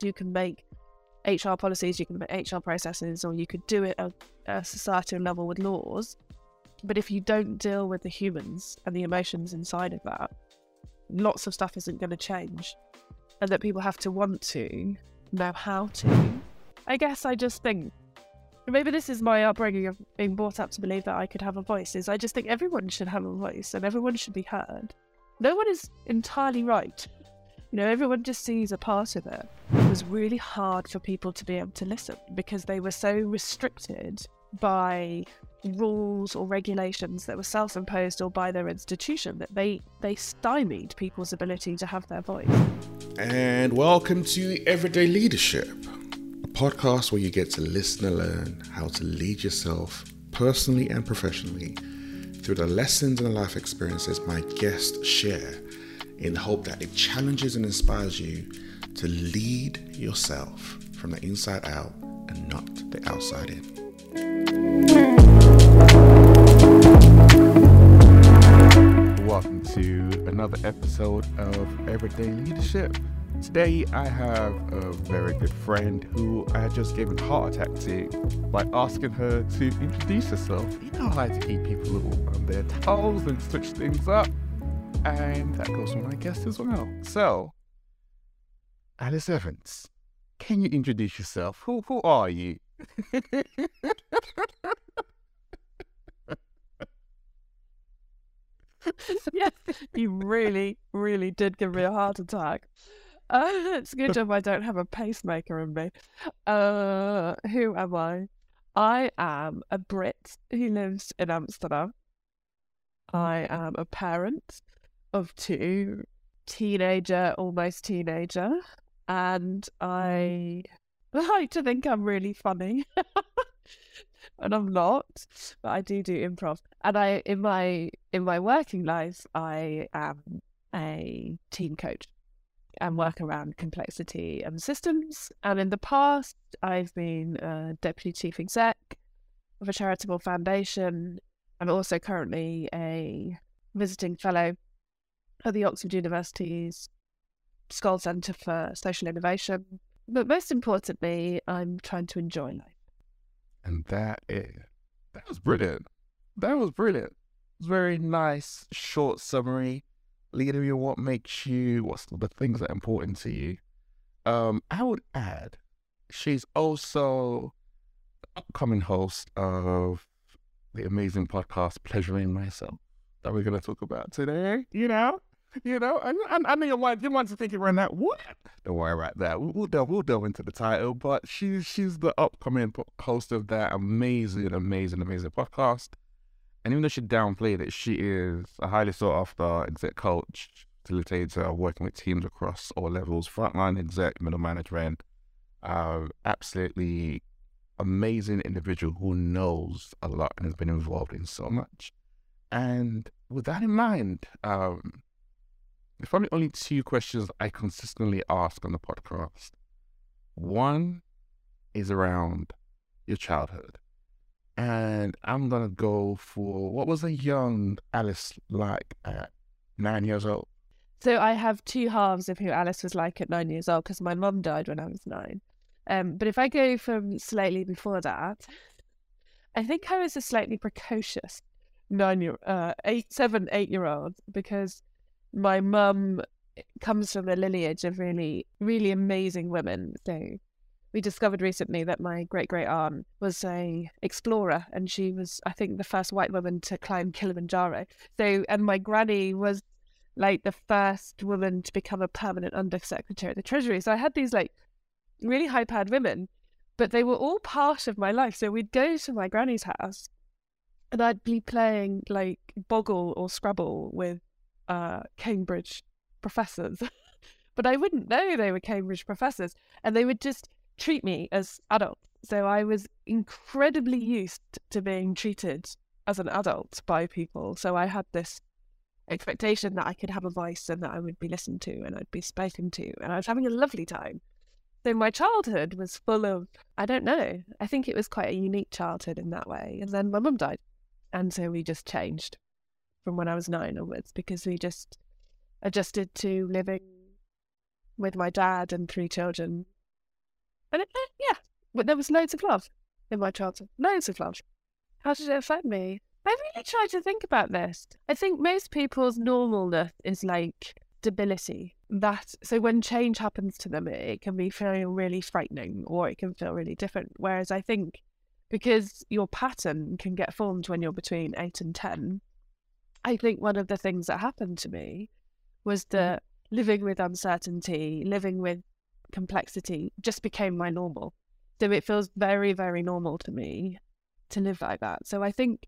You can make HR policies, you can make HR processes, or you could do it at a societal level with laws. But if you don't deal with the humans and the emotions inside of that, lots of stuff isn't going to change. And that people have to want to know how to. I guess I just think maybe this is my upbringing of being brought up to believe that I could have a voice. Is I just think everyone should have a voice and everyone should be heard. No one is entirely right. You know, everyone just sees a part of it. Was really hard for people to be able to listen because they were so restricted by rules or regulations that were self-imposed or by their institution that they they stymied people's ability to have their voice. And welcome to Everyday Leadership, a podcast where you get to listen and learn how to lead yourself personally and professionally through the lessons and life experiences my guests share in the hope that it challenges and inspires you to lead yourself from the inside out and not the outside in. Welcome to another episode of Everyday Leadership. Today, I have a very good friend who I had just given heart attack to by asking her to introduce herself. You know, I like to keep people on their toes and switch things up, and that goes for my guest as well. So, Alice Evans, can you introduce yourself? Who who are you? yeah, you really, really did give me a heart attack. Uh, it's a good job I don't have a pacemaker in me. Uh, who am I? I am a Brit who lives in Amsterdam. I am a parent of two, teenager, almost teenager, and mm. I like to think I'm really funny. and I'm not, but I do do improv. And I in my in my working life, I am a team coach and work around complexity and systems. And in the past, I've been a deputy chief exec of a charitable foundation. I'm also currently a visiting fellow at the Oxford University's Skoll Centre for Social Innovation. But most importantly, I'm trying to enjoy life. And that is that was brilliant. That was brilliant. It was very nice, short summary, leading you what makes you, what's the things that are important to you. Um, I would add, she's also upcoming host of the amazing podcast Pleasuring Myself that we're going to talk about today. You know, you know, and I, I know you might you might thinking around that. What? Don't worry about that. We'll, we'll delve we'll delve into the title, but she's she's the upcoming host of that amazing, amazing, amazing podcast. And even though she downplayed it, she is a highly sought after exec coach, facilitator, working with teams across all levels, frontline exec, middle management. Uh, absolutely amazing individual who knows a lot and has been involved in so much. And with that in mind, um, there's probably only two questions I consistently ask on the podcast. One is around your childhood. And I'm going to go for what was a young Alice like at nine years old? So I have two halves of who Alice was like at nine years old because my mum died when I was nine. Um, but if I go from slightly before that, I think I was a slightly precocious nine year, uh, eight, seven, eight year old because my mum comes from a lineage of really, really amazing women. So we discovered recently that my great great aunt was a explorer and she was I think the first white woman to climb Kilimanjaro. So and my granny was like the first woman to become a permanent undersecretary of the Treasury. So I had these like really high powered women, but they were all part of my life. So we'd go to my granny's house and I'd be playing like Boggle or Scrabble with uh, Cambridge professors, but I wouldn't know they were Cambridge professors, and they would just treat me as adults. So I was incredibly used to being treated as an adult by people. So I had this expectation that I could have a voice and that I would be listened to and I'd be spoken to, and I was having a lovely time. So my childhood was full of, I don't know, I think it was quite a unique childhood in that way. And then my mum died. And so we just changed from when I was nine onwards because we just adjusted to living with my dad and three children And it, eh, yeah, but there was loads of love in my childhood. Loads of love. How did it affect me? I really try to think about this. I think most people's normalness is like stability. That so when change happens to them, it, it can be feel really frightening or it can feel really different. Whereas I think because your pattern can get formed when you're between eight and ten, I think one of the things that happened to me was mm-hmm. that living with uncertainty, living with complexity just became my normal. So it feels very, very normal to me to live like that. So I think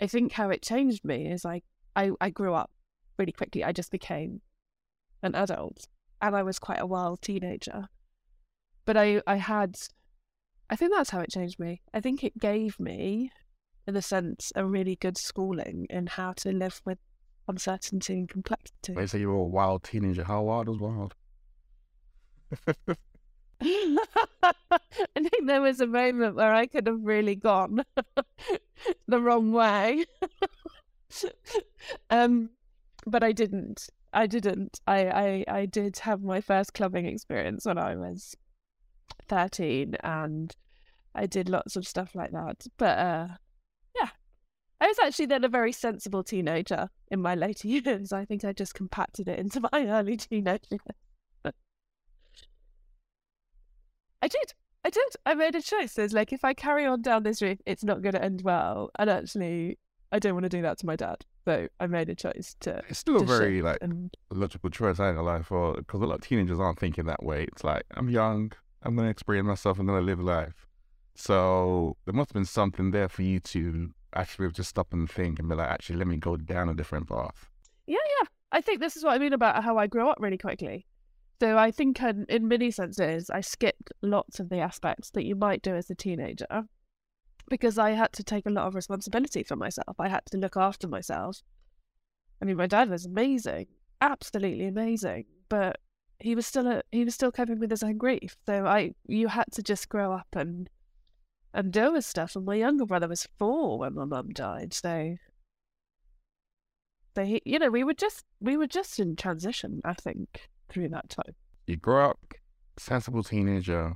I think how it changed me is like I, I grew up really quickly. I just became an adult and I was quite a wild teenager. But I, I had I think that's how it changed me. I think it gave me, in a sense, a really good schooling in how to live with uncertainty and complexity. They say you were a wild teenager. How wild was wild? I think there was a moment where I could have really gone the wrong way. um, but I didn't. I didn't. I, I, I did have my first clubbing experience when I was 13 and I did lots of stuff like that. But uh, I was actually then a very sensible teenager in my later years. I think I just compacted it into my early teenage years. I did. I did. I made a choice. It's like if I carry on down this route, it's not going to end well. And actually, I don't want to do that to my dad. So I made a choice to. It's still a very like and logical choice. I ain't gonna lie for because a lot of teenagers aren't thinking that way. It's like I'm young. I'm gonna experience myself. I'm gonna live life. So there must have been something there for you to actually just stop and think and be like, actually, let me go down a different path. Yeah, yeah. I think this is what I mean about how I grew up really quickly. So I think in, in many senses, I skipped lots of the aspects that you might do as a teenager because I had to take a lot of responsibility for myself. I had to look after myself. I mean, my dad was amazing, absolutely amazing, but he was still a, he was still coping with his own grief. So I you had to just grow up and and deal with stuff. And my younger brother was four when my mum died, so so he, you know, we were just we were just in transition. I think through that time. You grow up, sensible teenager.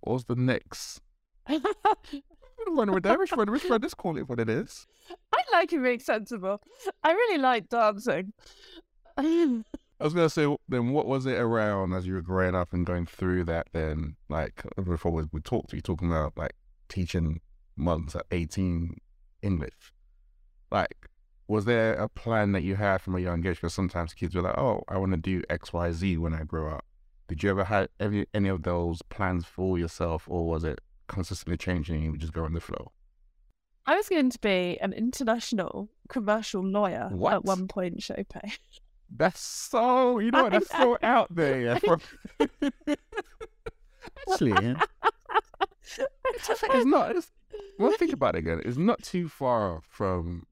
What was the next? Run with that. Which one? Which one? Just call it what it is. I like him being sensible. I really like dancing. I was gonna say, then what was it around as you were growing up and going through that? Then, like before we, we talked, you talking about like teaching months at eighteen English. Like, was there a plan that you had from a young age? Because sometimes kids were like, "Oh, I want to do X, Y, Z when I grow up." Did you ever have any any of those plans for yourself, or was it consistently changing and you would just go on the flow? I was going to be an international commercial lawyer What? at one point, Sope. That's so you know what? That's so out there. Actually, yeah. it's not. It's, well, think about it again. It's not too far from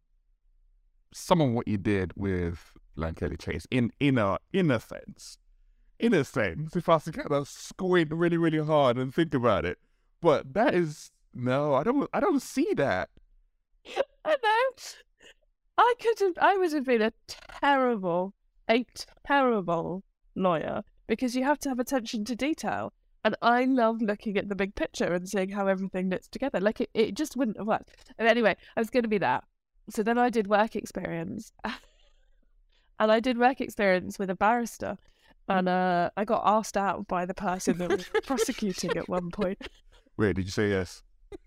some of what you did with Lankelly Chase in in a in a sense. In a sense, if I was to kind of squint really, really hard and think about it, but that is no, I don't, I don't see that. I know. I could have. I would have been a terrible, a terrible lawyer because you have to have attention to detail. And I love looking at the big picture and seeing how everything knits together. Like it, it just wouldn't have worked. And anyway, I was going to be that. So then I did work experience, and I did work experience with a barrister. And uh, I got asked out by the person that was prosecuting at one point. Wait, did you say yes?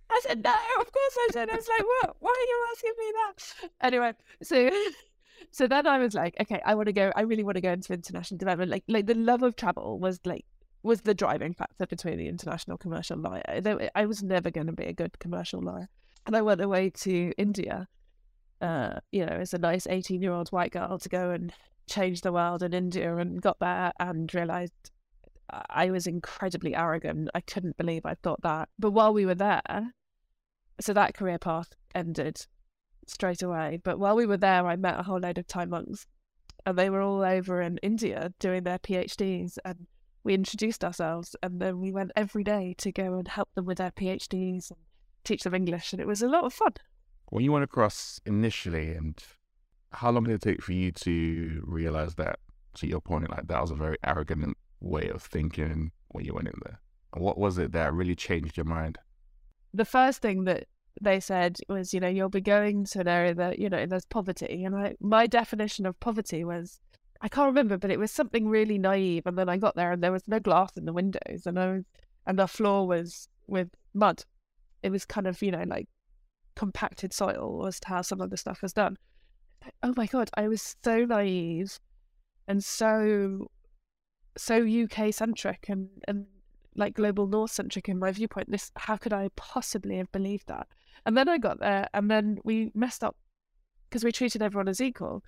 I said no. Of course I said. I was like, what? Why are you asking me that? Anyway, so so then I was like, okay, I want to go. I really want to go into international development. Like like the love of travel was like was the driving factor between the international commercial lawyer. I was never going to be a good commercial lawyer, and I went away to India. Uh, you know, as a nice eighteen-year-old white girl to go and change the world in India, and got there and realized I was incredibly arrogant. I couldn't believe I thought that. But while we were there, so that career path ended straight away. But while we were there, I met a whole load of Thai monks, and they were all over in India doing their PhDs, and we introduced ourselves, and then we went every day to go and help them with their PhDs and teach them English, and it was a lot of fun. When you went across initially, and how long did it take for you to realize that? To your point, like that was a very arrogant way of thinking when you went in there. What was it that really changed your mind? The first thing that they said was, you know, you'll be going to an area that, you know, there's poverty. And I, my definition of poverty was, I can't remember, but it was something really naive. And then I got there and there was no glass in the windows and I was, and the floor was with mud. It was kind of, you know, like compacted soil as to how some of the stuff was done. Oh my God, I was so naive and so, so UK centric and, and like global north centric in my viewpoint. This, how could I possibly have believed that? And then I got there, and then we messed up because we treated everyone as equal.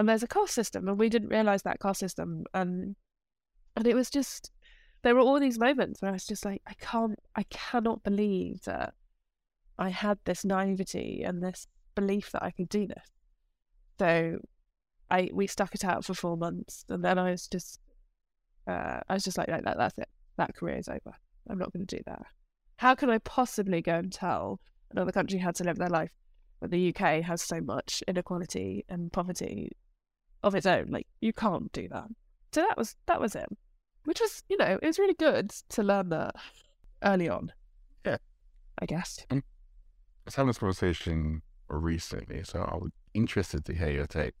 And there's a caste system, and we didn't realize that caste system. And and it was just there were all these moments where I was just like, I can't, I cannot believe that I had this naivety and this belief that I could do this. So I we stuck it out for four months, and then I was just, uh, I was just like, like that, that's it. That career is over. I'm not going to do that. How can I possibly go and tell another country how to live their life. But the UK has so much inequality and poverty of its own. Like you can't do that. So that was that was it. Which was, you know, it was really good to learn that early on. Yeah. I guess. I was having this conversation recently, so I was interested to hear your take.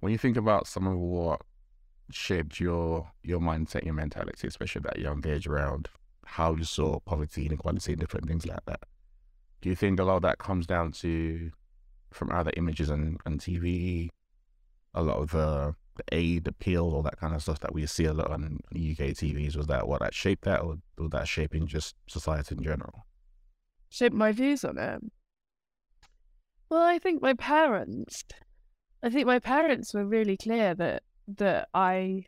When you think about some of what shaped your your mindset, your mentality, especially at that young age around how you saw poverty, inequality, and different things like that do you think a lot of that comes down to from other images and, on TV, a lot of the, the aid, appeal, all that kind of stuff that we see a lot on UK TVs? Was that what that shaped that, or was that shaping just society in general? Shaped my views on it. Well, I think my parents, I think my parents were really clear that that I,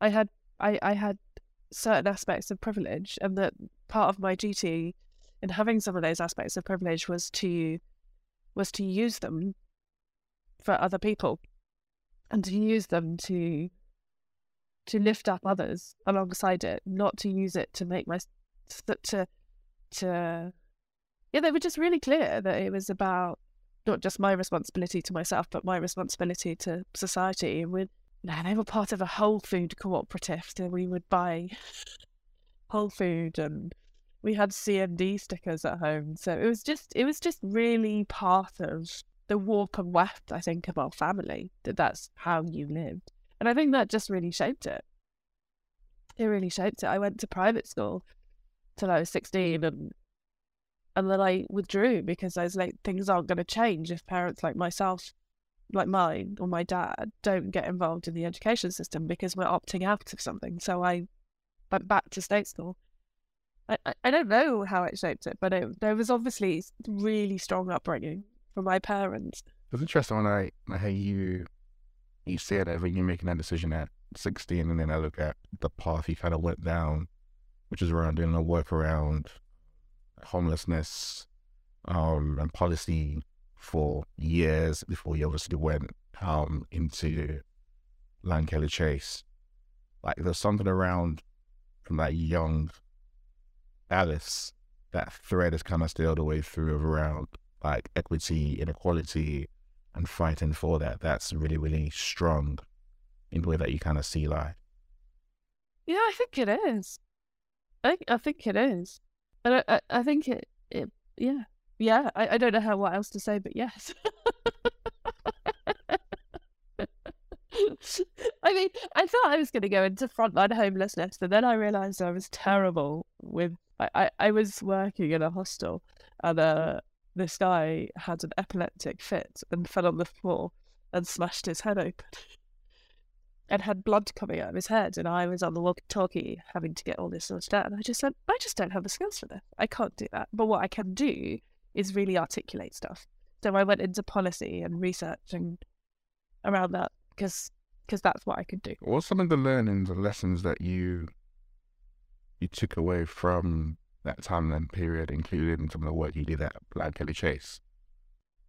I had I I had certain aspects of privilege, and that part of my duty in having some of those aspects of privilege was to was to use them for other people and to use them to to lift up others alongside it not to use it to make my to to yeah they were just really clear that it was about not just my responsibility to myself but my responsibility to society and we they were part of a whole food cooperative so we would buy whole food and we had CND stickers at home. So it was just it was just really part of the warp and weft, I think, of our family, that that's how you lived. And I think that just really shaped it. It really shaped it. I went to private school till I was 16 and and then I withdrew because I was like, things aren't going to change if parents like myself, like mine or my dad, don't get involved in the education system because we're opting out of something. So I went back to state school I, I don't know how it shaped it, but it, there was obviously really strong upbringing from my parents. It's interesting when I, I hear you you say that when you're making that decision at 16, and then I look at the path you kind of went down, which is around doing a work around homelessness um, and policy for years before you obviously went um, into Lankelly Chase. Like there's something around from that young Alice, that thread is kind of still the way through of around like equity, inequality, and fighting for that. That's really, really strong in the way that you kind of see life. Yeah, I think it is. I I think it is, and I I, I think it it yeah yeah. I, I don't know how what else to say, but yes. I mean, I thought I was going to go into frontline homelessness, but then I realised I was terrible with I, I, I was working in a hostel and uh, this guy had an epileptic fit and fell on the floor and smashed his head open and had blood coming out of his head. And I was on the walkie talkie having to get all this sorted out. And I just said, I just don't have the skills for this. I can't do that. But what I can do is really articulate stuff. So I went into policy and research and around that because because that's what I could do. What's some of the learnings and lessons that you you took away from that time and period, including some of the work you did at Lankelly Chase?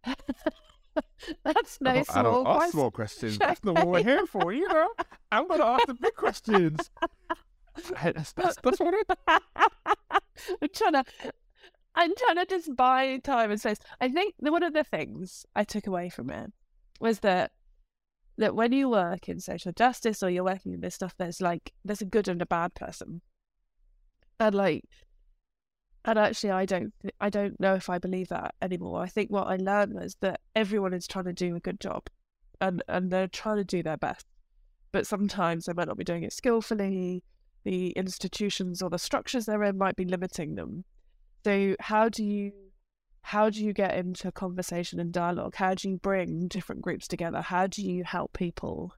That's no I don't, I don't ask small questions. That's not what we're here for, you know. I'm going to ask the big questions. that's, that's, that's what it. I'm trying to. I'm trying to just buy time and space. I think one of the things I took away from it was that that when you work in social justice or you're working in this stuff, there's like there's a good and a bad person, And like, and actually, I don't, I don't know if I believe that anymore. I think what I learned was that everyone is trying to do a good job, and and they're trying to do their best, but sometimes they might not be doing it skillfully. The institutions or the structures they're in might be limiting them. So how do you how do you get into conversation and dialogue? How do you bring different groups together? How do you help people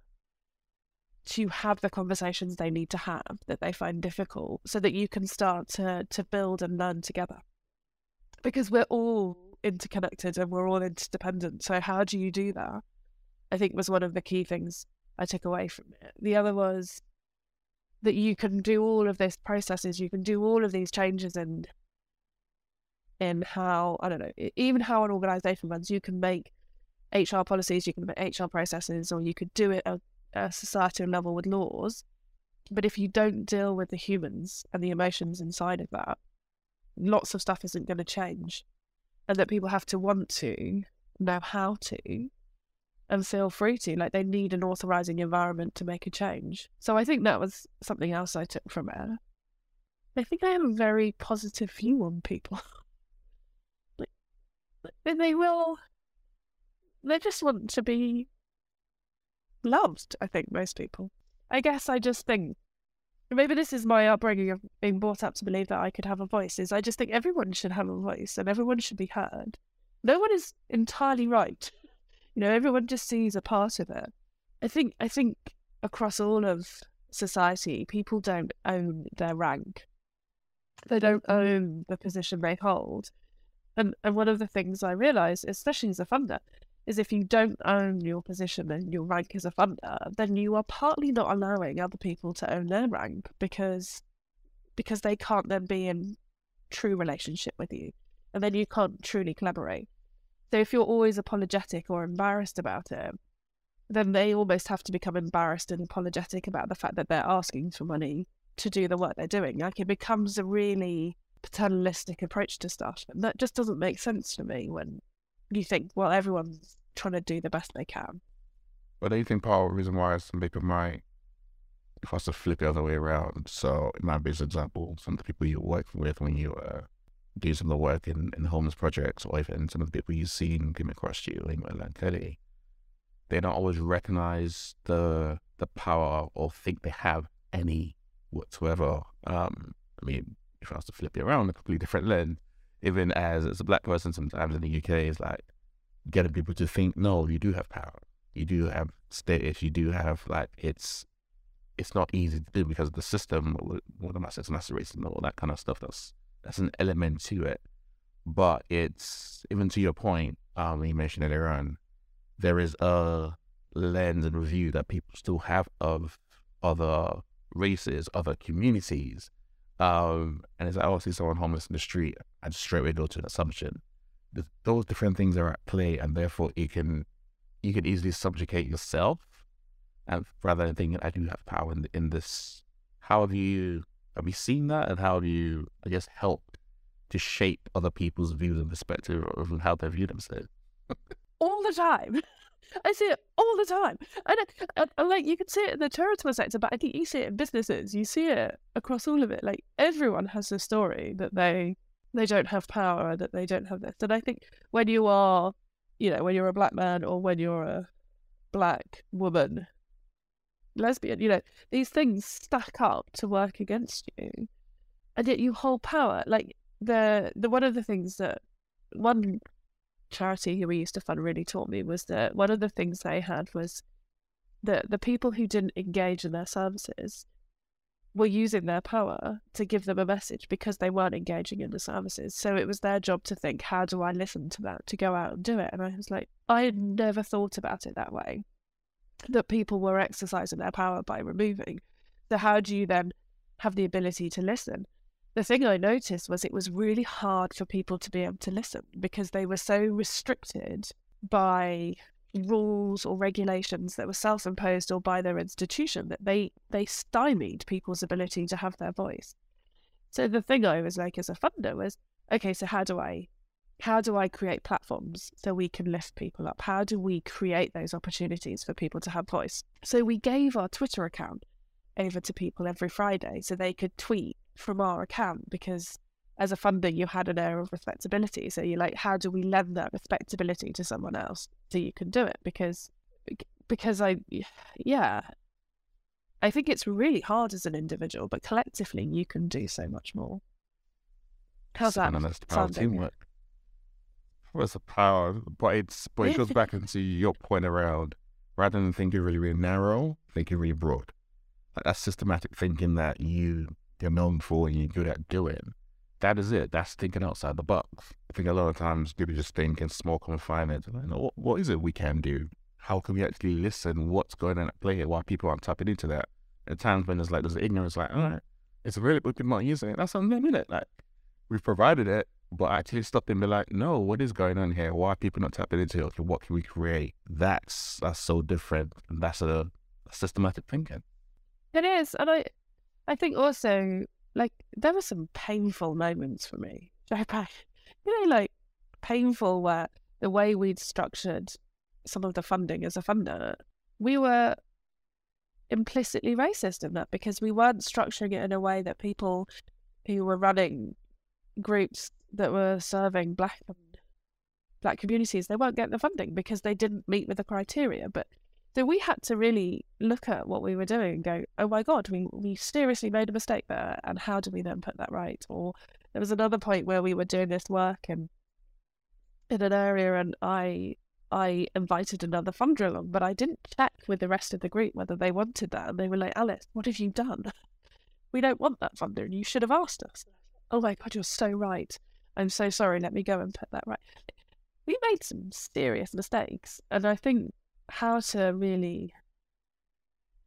to have the conversations they need to have that they find difficult so that you can start to to build and learn together? Because we're all interconnected and we're all interdependent. So how do you do that? I think was one of the key things I took away from it. The other was that you can do all of these processes, you can do all of these changes and in how I don't know, even how an organization runs. You can make HR policies, you can make HR processes, or you could do it at a societal level with laws. But if you don't deal with the humans and the emotions inside of that, lots of stuff isn't going to change. And that people have to want to, know how to, and feel free to. Like they need an authorizing environment to make a change. So I think that was something else I took from it. I think I have a very positive view on people. like, they will. They just want to be loved. I think most people. I guess I just think maybe this is my upbringing of being brought up to believe that I could have a voice. Is I just think everyone should have a voice and everyone should be heard. No one is entirely right. You know, everyone just sees a part of it. I think. I think across all of society, people don't own their rank. They don't own the position they hold. And and one of the things I realise, especially as a funder, is if you don't own your position and your rank as a funder, then you are partly not allowing other people to own their rank because because they can't then be in true relationship with you. And then you can't truly collaborate. So if you're always apologetic or embarrassed about it, then they almost have to become embarrassed and apologetic about the fact that they're asking for money to do the work they're doing. Like it becomes a really paternalistic approach to stuff. And that just doesn't make sense to me when you think, well, everyone's trying to do the best they can. But do you think part of the reason why some people might, if I was to flip the other way around, so it might be example, some of the people you work with when you uh, do some of the work in, in homeless projects, or even some of the people you've seen come across you, in like Kelly, they don't always recognize the the power or think they have any whatsoever. Um, I mean, if I was to flip it around a completely different lens, even as as a black person, sometimes in the UK, is like getting people to think, no, you do have power, you do have status, you do have like it's it's not easy to do because of the system, what am I saying, that's racism, all that kind of stuff. That's that's an element to it, but it's even to your point, um, you mentioned earlier on, there is a lens and review that people still have of other races, other communities, um, and it's like, oh, I see someone homeless in the street, I just straight away go to an assumption. those different things are at play, and therefore you can you can easily subjugate yourself, and rather than thinking I do have power in, in this. How have you have you seen that, and how have you, I guess, helped to shape other people's views and perspective of how they view themselves? All the time. I see it all the time. And, and, and, like you can see it in the charitable sector, but I think you see it in businesses. You see it across all of it. Like everyone has a story that they they don't have power, that they don't have this. And I think when you are, you know, when you're a black man or when you're a black woman, lesbian, you know, these things stack up to work against you, and yet you hold power. Like the the one of the things that one charity who we used to fund really taught me was that one of the things they had was that the people who didn't engage in their services were using their power to give them a message because they weren't engaging in the services. So it was their job to think, how do I listen to that, to go out and do it? And I was like, I had never thought about it that way, that people were exercising their power by removing. So how do you then have the ability to listen? The thing I noticed was it was really hard for people to be able to listen because they were so restricted by rules or regulations that were self-imposed or by their institution that they they stymied people's ability to have their voice. So the thing I was like as a funder was, okay, so how do I how do I create platforms so we can lift people up? How do we create those opportunities for people to have voice? So we gave our Twitter account over to people every Friday so they could tweet from our account because as a funder you had an air of respectability. So you're like, how do we lend that respectability to someone else so you can do it? Because because I yeah. I think it's really hard as an individual, but collectively you can do so much more. How's that? Power of teamwork. It's a power, but it's but it goes back into your point around rather than thinking really, really narrow, thinking really broad. Like that systematic thinking that you you're known for and you're good at doing. That is it. That's thinking outside the box. I think a lot of times people just think in small confinement. What, what is it we can do? How can we actually listen? What's going on at play? Why people aren't tapping into that? At times when there's like there's ignorance, like all right, it's really good, not using it. That's on them, innit? Like we've provided it, but actually stop and be like, no, what is going on here? Why are people not tapping into it? Okay, what can we create? That's that's so different. And that's a, a systematic thinking. It is, and I, I think also like there were some painful moments for me. You know, like painful where the way we'd structured some of the funding as a funder, we were implicitly racist in that because we weren't structuring it in a way that people who were running groups that were serving black and black communities they weren't getting the funding because they didn't meet with the criteria. But so we had to really look at what we were doing and go, oh my God, we, we seriously made a mistake there. And how do we then put that right? Or there was another point where we were doing this work and in an area and I I invited another funder along, but I didn't check with the rest of the group whether they wanted that. And they were like, Alice, what have you done? We don't want that funder and you should have asked us. Oh my God, you're so right. I'm so sorry. Let me go and put that right. We made some serious mistakes. And I think how to really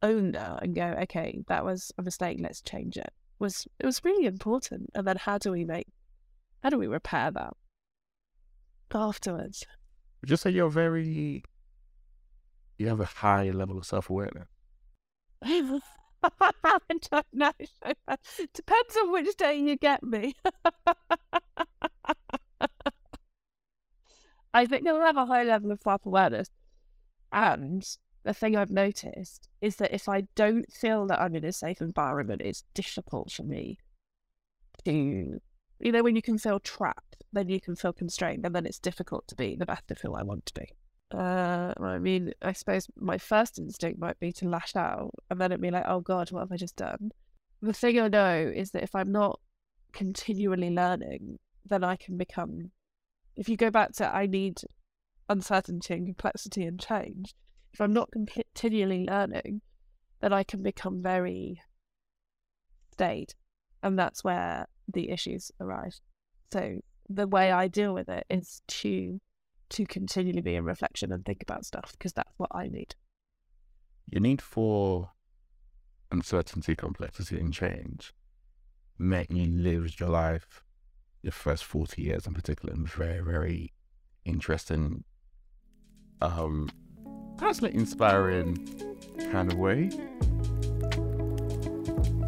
own that and go, okay, that was a mistake, let's change it was it was really important. And then how do we make how do we repair that afterwards? Would you say you're very you have a high level of self awareness? I don't know. Depends on which day you get me. I think you'll have a high level of self awareness. And the thing I've noticed is that if I don't feel that I'm in a safe environment, it's difficult for me to, you know, when you can feel trapped, then you can feel constrained, and then it's difficult to be the best of who I want to be. Uh, I mean, I suppose my first instinct might be to lash out, and then it'd be like, oh God, what have I just done? The thing I know is that if I'm not continually learning, then I can become. If you go back to, I need uncertainty and complexity and change, if I'm not continually learning, then I can become very staid. And that's where the issues arise. So the way I deal with it is to to continually be in reflection and think about stuff because that's what I need. Your need for uncertainty, complexity, and change meant you lived your life, your first 40 years in particular, in very, very interesting, um, personally inspiring kind of way.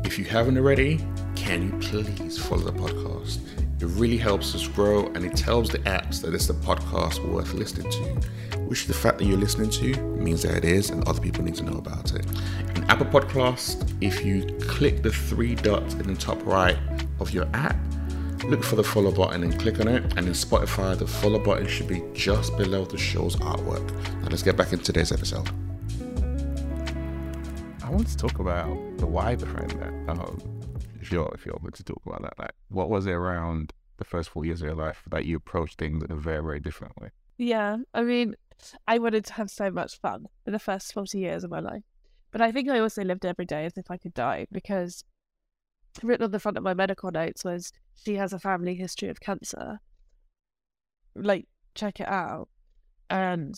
If you haven't already, can you please follow the podcast? It really helps us grow and it tells the apps that it's a podcast worth listening to, which the fact that you're listening to means that it is and other people need to know about it. In Apple Podcast, if you click the three dots in the top right of your app, look for the follow button and click on it. And in Spotify, the follow button should be just below the show's artwork. Now let's get back into today's episode. I want to talk about the why behind that. Um, if you're if you're open to talk about that, like what was it around the first four years of your life that you approached things in a very very different way? Yeah, I mean, I wanted to have so much fun in the first 40 years of my life. But I think I also lived every day as if I could die because written on the front of my medical notes was she has a family history of cancer. Like, check it out. And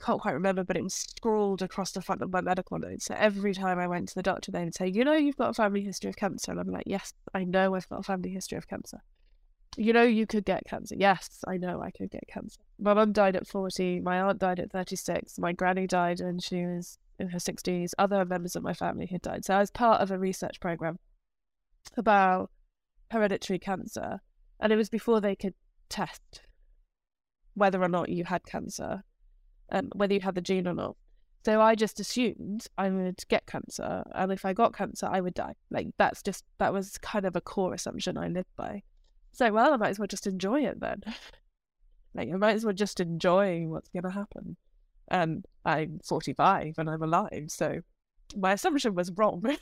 I can't quite remember, but it was scrawled across the front of my medical notes. So every time I went to the doctor, they would say, You know, you've got a family history of cancer. And I'm like, Yes, I know I've got a family history of cancer. You know, you could get cancer. Yes, I know I could get cancer. My mum died at 40. My aunt died at 36. My granny died when she was in her 60s. Other members of my family had died. So I was part of a research program about hereditary cancer. And it was before they could test whether or not you had cancer, um, whether you had the gene or not. So I just assumed I would get cancer, and if I got cancer, I would die. Like that's just that was kind of a core assumption I lived by. So well, I might as well just enjoy it then. like I might as well just enjoy what's going to happen. And I'm 45 and I'm alive, so my assumption was wrong.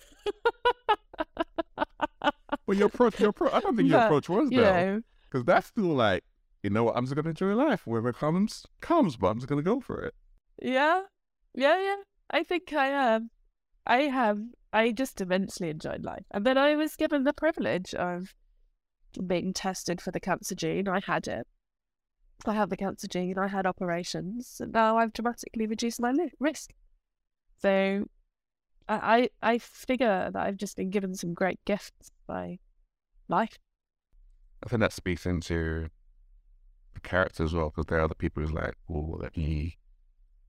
well, your approach, your approach, I don't think your But, approach was though, because that's still like, you know what, I'm just gonna enjoy life. Wherever it comes, comes, but I'm just gonna go for it. yeah, yeah, yeah. I think I am. I have. I just immensely enjoyed life, and then I was given the privilege of being tested for the cancer gene. I had it. I had the cancer gene. I had operations, and now I've dramatically reduced my li- risk. So, I I figure that I've just been given some great gifts by life. I think that speaks into the character as well, because there are other people who's like, oh, let me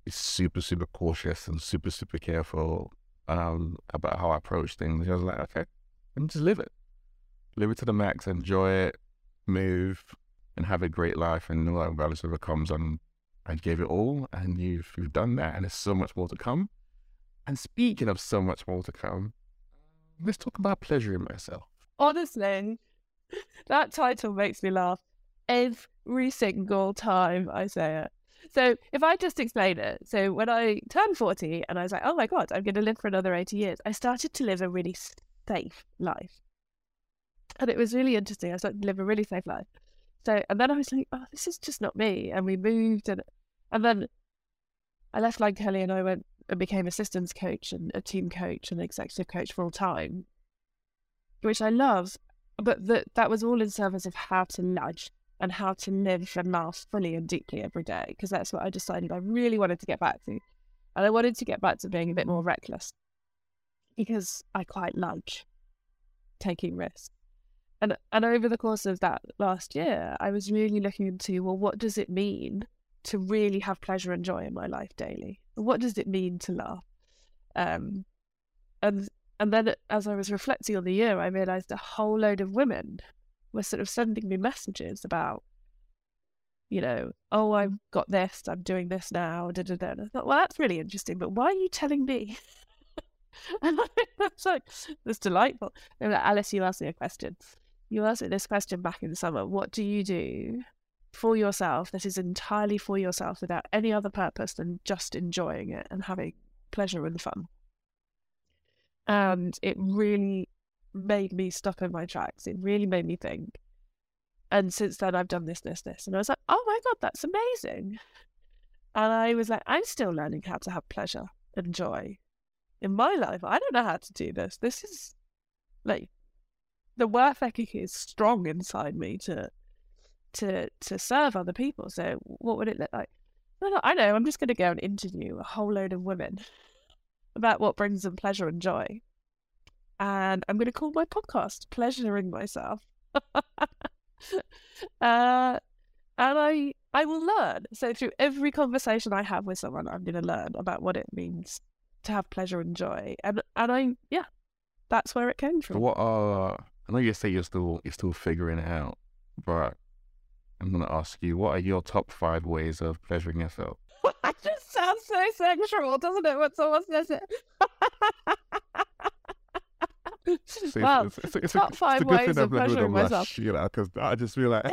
be super, super cautious and super, super careful um, about how I approach things. I was like, okay, me just live it. Live it to the max, enjoy it, move, and have a great life. And know that regardless of what comes on, I gave it all, and you've, you've done that, and there's so much more to come. And speaking of so much more to come, let's talk about pleasuring myself. Honestly, that title makes me laugh every single time I say it. So if I just explain it, so when I turned 40 and I was like, oh my God, I'm going to live for another 80 years, I started to live a really safe life. And it was really interesting. I started to live a really safe life. So, and then I was like, oh, this is just not me. And we moved and, and then I left Lankelly and I went and became a systems coach and a team coach and executive coach full time, which I love. But that that was all in service of how to nudge and how to live and laugh fully and deeply every day, because that's what I decided I really wanted to get back to. And I wanted to get back to being a bit more reckless because I quite like taking risks. And and over the course of that last year, I was really looking into well, what does it mean to really have pleasure and joy in my life daily? What does it mean to laugh? Um, and and then as I was reflecting on the year, I realised a whole load of women were sort of sending me messages about, you know, oh, I've got this, I'm doing this now, da da da. And I thought, well, that's really interesting, but why are you telling me? and I was like, that's delightful. And like, Alice, you asked me a question. You asked me this question back in the summer. What do you do for yourself that is entirely for yourself without any other purpose than just enjoying it and having pleasure and fun? And it really made me stop in my tracks. It really made me think. And since then, I've done this, this, this. And I was like, oh my God, that's amazing. And I was like, I'm still learning how to have pleasure and joy in my life. I don't know how to do this. This is like the work ethic is strong inside me to to to serve other people. So what would it look like? I know, I know I'm just going to go and interview a whole load of women about what brings them pleasure and joy. And I'm going to call my podcast Pleasuring Myself. uh, and I I will learn. So through every conversation I have with someone, I'm going to learn about what it means to have pleasure and joy. And and I yeah, that's where it came from. what are I know you say you're still you're still figuring it out, but I'm gonna ask you, what are your top five ways of pleasuring yourself? that just sounds so sexual, doesn't it? When someone says it. See, well, it's, it's, it's, top a, five it's a good ways thing of pleasuring myself. Lush, you know, because I just feel like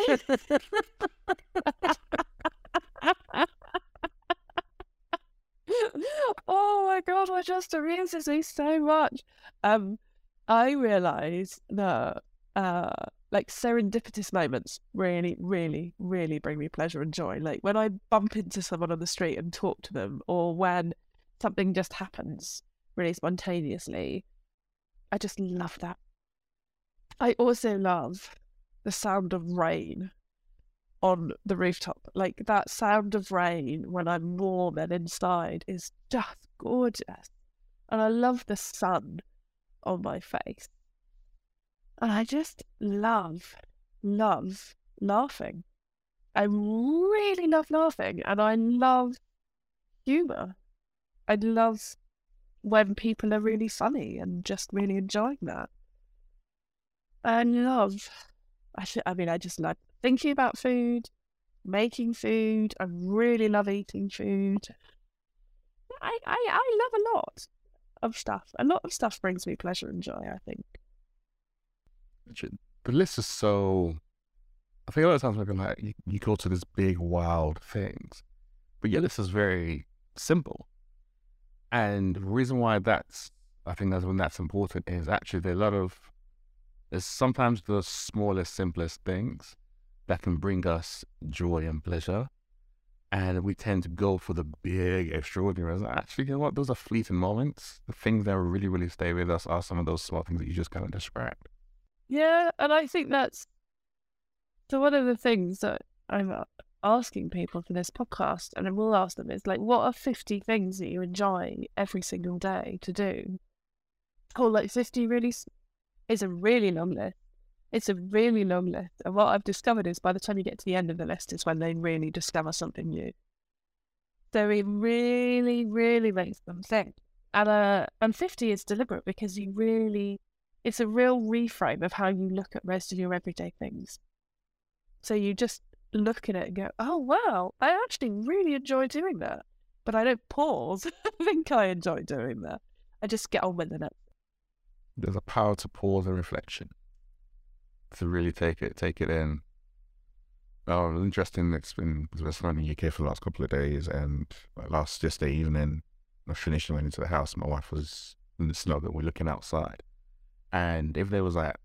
oh my god, that just amuses me so much. Um, I realise that uh, like serendipitous moments really, really, really bring me pleasure and joy. Like when I bump into someone on the street and talk to them, or when something just happens really spontaneously. I just love that. I also love the sound of rain on the rooftop. Like that sound of rain when I'm warm and inside is just gorgeous. And I love the sun on my face. And I just love, love laughing. I really love laughing and I love humour. I love when people are really funny and just really enjoying that. I love, I, th- I mean, I just love thinking about food, making food. I really love eating food. I, I, I love a lot of stuff. A lot of stuff brings me pleasure and joy, I think. The list is so. I think a lot of times we're like, you, you go to these big, wild things, but your list is very simple. And the reason why that's, I think that's when that's important is actually there are a lot of, there's sometimes the smallest, simplest things that can bring us joy and pleasure. And we tend to go for the big, extraordinary. Actually, you know what? Those are fleeting moments. The things that really, really stay with us are some of those small things that you just kind of described. Yeah, and I think that's so. One of the things that I'm asking people for this podcast, and I will ask them, is like, what are 50 things that you enjoy every single day to do? Oh, like 50 really is a really long list. It's a really long list. And what I've discovered is by the time you get to the end of the list is when they really discover something new. So it really, really makes them think. And uh, and 50 is deliberate because you really, it's a real reframe of how you look at most of your everyday things. So you just look at it and go, oh, wow, I actually really enjoy doing that. But I don't pause. I think I enjoy doing that. I just get on with it. There's a power to pause and reflection to really take it take it in. Oh, interesting. It's been it's been in the UK for the last couple of days, and last yesterday evening, I finished and went into the house. My wife was in the snow, and we're looking outside. And if there was like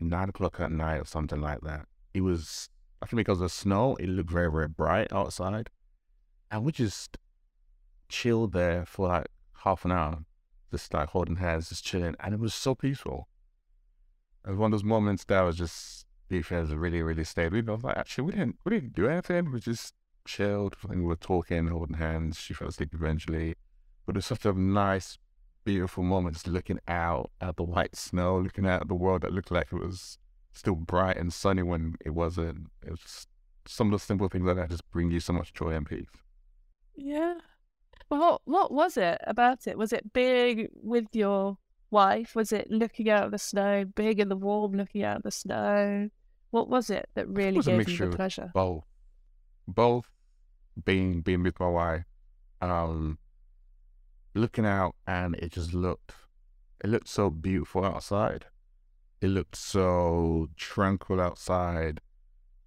nine o'clock at night or something like that, it was I think because of the snow, it looked very very bright outside, and we just chilled there for like half an hour, just like holding hands, just chilling, and it was so peaceful. It was one of those moments that was just the affairs really, really stayed with. I was like, actually, we didn't, we didn't do anything. We just chilled. Think we were talking, holding hands. She fell asleep eventually. But it was such a nice, beautiful moments looking out at the white snow, looking out at the world that looked like it was still bright and sunny when it wasn't. It was some of the simple things like that just bring you so much joy and peace. Yeah. Well, what what was it about it? Was it big with your wife? Was it looking out of the snow, big in the warm, looking out of the snow? What was it that really it gave you the pleasure? Both, both being being with my wife, um, looking out, and it just looked, it looked so beautiful outside. It looked so tranquil outside,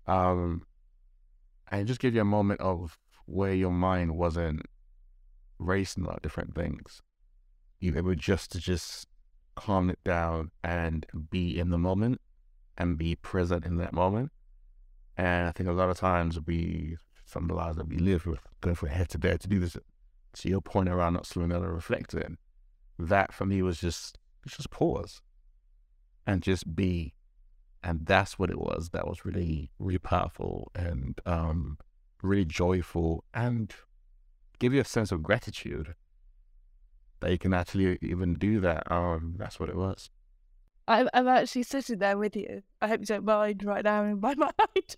um, and it just gave you a moment of where your mind wasn't racing about different things. You were just to just calm it down and be in the moment and be present in that moment. And I think a lot of times we, some of the lives that we live, we're going from head to bed to do this. To your point around not and reflecting, that for me was just just pause and just be. And that's what it was. That was really, really powerful and um, really joyful and give you a sense of gratitude that you can actually even do that. Um, that's what it was. I'm, I'm actually sitting there with you. I hope you don't mind right now in my mind.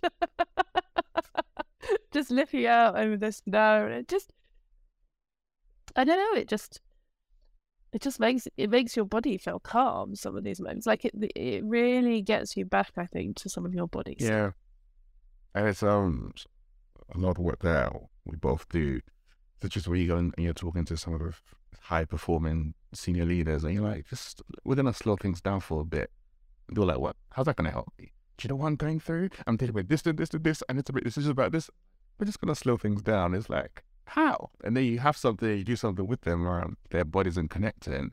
just looking out over this now and just, I don't know, it just, it just makes it makes your body feel calm. Some of these moments, like it, it really gets you back. I think to some of your bodies. Yeah, and it's um a lot of work that we both do. Such as where you go and you're talking to some of the high performing senior leaders, and you're like, just we're gonna slow things down for a bit. And they're like, what? How's that gonna help me? Do you know what I'm going through? I'm dealing with this this and this, and it's a bit decisions about this. We're just gonna slow things down. It's like how? And then you have something, you do something with them around their bodies and connecting,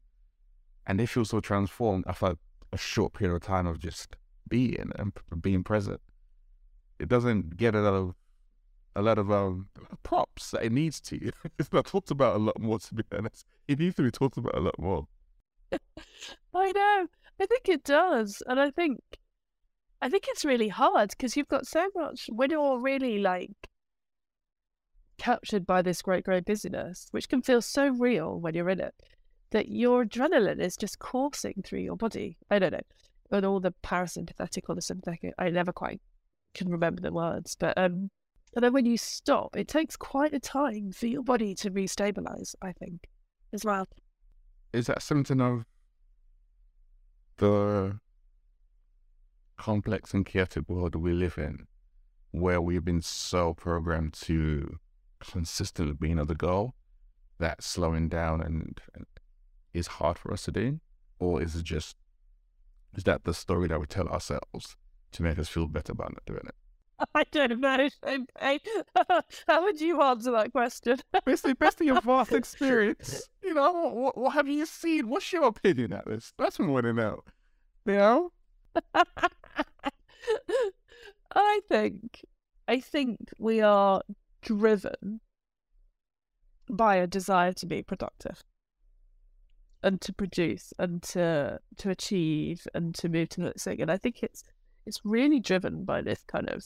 and they feel so transformed after a short period of time of just being and being present. It doesn't get a lot of a lot of um, props that it needs to. it's not talked about a lot more, to be honest. It needs to be talked about a lot more. I know. I think it does, and I think, I think it's really hard because you've got so much when you're really like captured by this great, great busyness, which can feel so real when you're in it, that your adrenaline is just coursing through your body. I don't know, and all the parasympathetic or the sympathetic. I never quite can remember the words, but um, and then when you stop, it takes quite a time for your body to restabilize, I think, as well. Is that something of the complex and chaotic world we live in, where we've been so programmed to consistently be another goal, that slowing down and, and is hard for us to do, or is it just is that the story that we tell ourselves to make us feel better about not doing it? I don't know. How would you answer that question? Basically, based on your vast experience, you know, what, what have you seen? What's your opinion at this? That's what we want to know. You know? I think, I think we are driven by a desire to be productive and to produce and to to achieve and to move to the next thing. And I think it's it's really driven by this kind of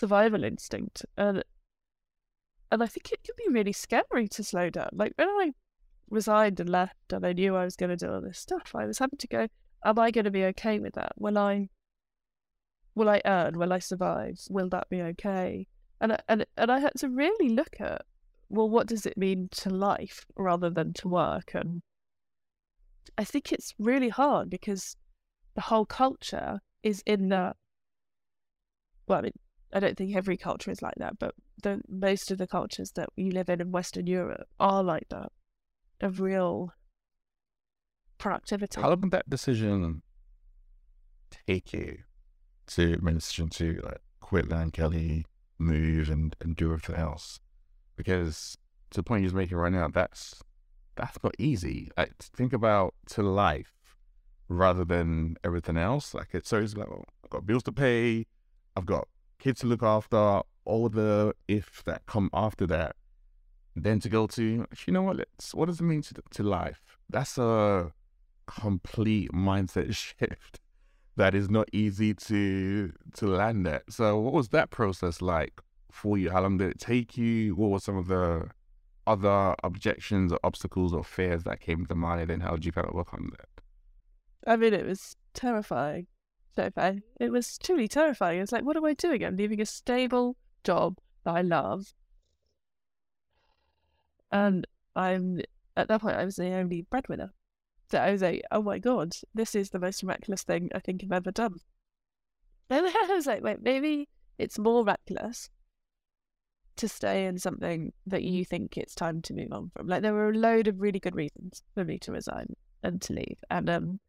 survival instinct. And and I think it can be really scary to slow down. Like when I resigned and left and I knew I was gonna do all this stuff, I was having to go, Am I gonna be okay with that? Will I will I earn? Will I survive? Will that be okay? And uh, and and I had to really look at well, what does it mean to life rather than to work? And I think it's really hard because the whole culture is in that. Well, I mean, I don't think every culture is like that, but the most of the cultures that we live in in Western Europe are like that, of real productivity. How did that decision take you to, I decision to like quit Lankelly, move, and and do everything else? Because to the point you're making right now, that's that's not easy. Like, think about to life rather than everything else. Like it's so it's like oh, I've got bills to pay, I've got kids to look after, all the if that come after that. Then to go to, you know what? Let's, what does it mean to to life? That's a complete mindset shift that is not easy to to land at. So, what was that process like for you? How long did it take you? What were some of the other objections or obstacles or fears that came to mind, and how did you kind of work on that? I mean, it was terrifying. Terrifying. It was truly terrifying. It's like, what am I doing? I'm leaving a stable job that I love, and I'm at that point I was the only breadwinner. So I was like, oh my god, this is the most reckless thing I think I've ever done. And I was like, wait, maybe it's more reckless to stay in something that you think it's time to move on from. Like there were a load of really good reasons for me to resign and to leave. And um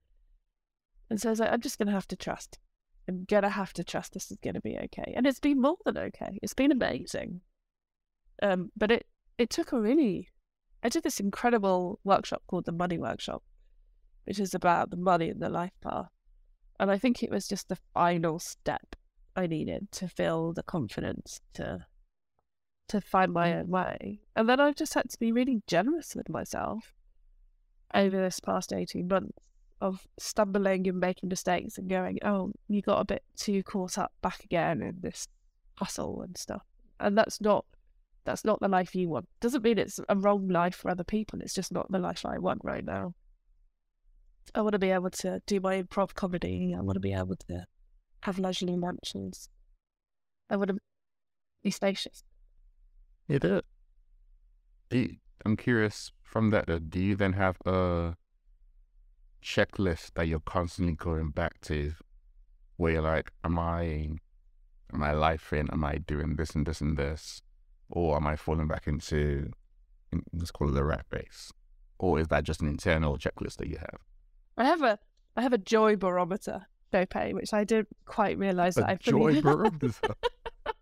and so I was like, I'm just gonna have to trust. I'm gonna have to trust this is gonna be okay. And it's been more than okay. It's been amazing. Um but it it took a really I did this incredible workshop called the Money Workshop, which is about the money and the life path. And I think it was just the final step I needed to feel the confidence to to find my mm. own way. And then I've just had to be really generous with myself over this past 18 months of stumbling and making mistakes and going, oh, you got a bit too caught up back again in this hustle and stuff. And that's not that's not the life you want. Doesn't mean it's a wrong life for other people. It's just not the life I want right now. I want to be able to do my improv comedy. I want to be able to have leisurely mansions. I want to be spacious. You did. I'm curious from that, uh, do you then have a checklist that you're constantly going back to where you're like, am I, am I life in? Am I doing this and this and this? Or am I falling back into, let's call it a rat race? Or is that just an internal checklist that you have? I have a, I have a joy barometer, Sope, which I didn't quite realize that I joy barometer.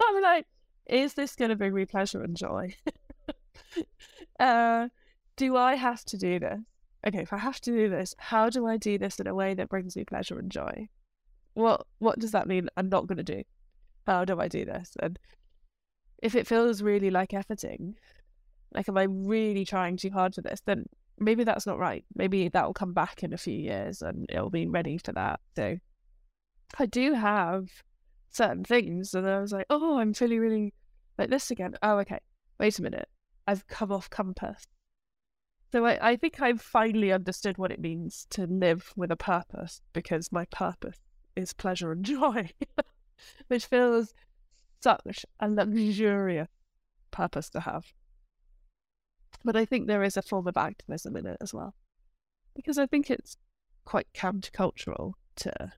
I'm like, is this going to bring me pleasure and joy? uh, do I have to do this? Okay, if I have to do this, how do I do this in a way that brings me pleasure and joy? What What does that mean? I'm not going to do. How do I do this? And if it feels really like efforting, like am I really trying too hard for this? Then maybe that's not right. Maybe that will come back in a few years and it'll be ready for that. So I do have certain things. And I was like, oh, I'm feeling really like this again. Oh, okay. Wait a minute. I've come off compass. So I, I think I've finally understood what it means to live with a purpose because my purpose is pleasure and joy, which feels such a luxurious purpose to have. But I think there is a form of activism in it as well, because I think it's quite countercultural to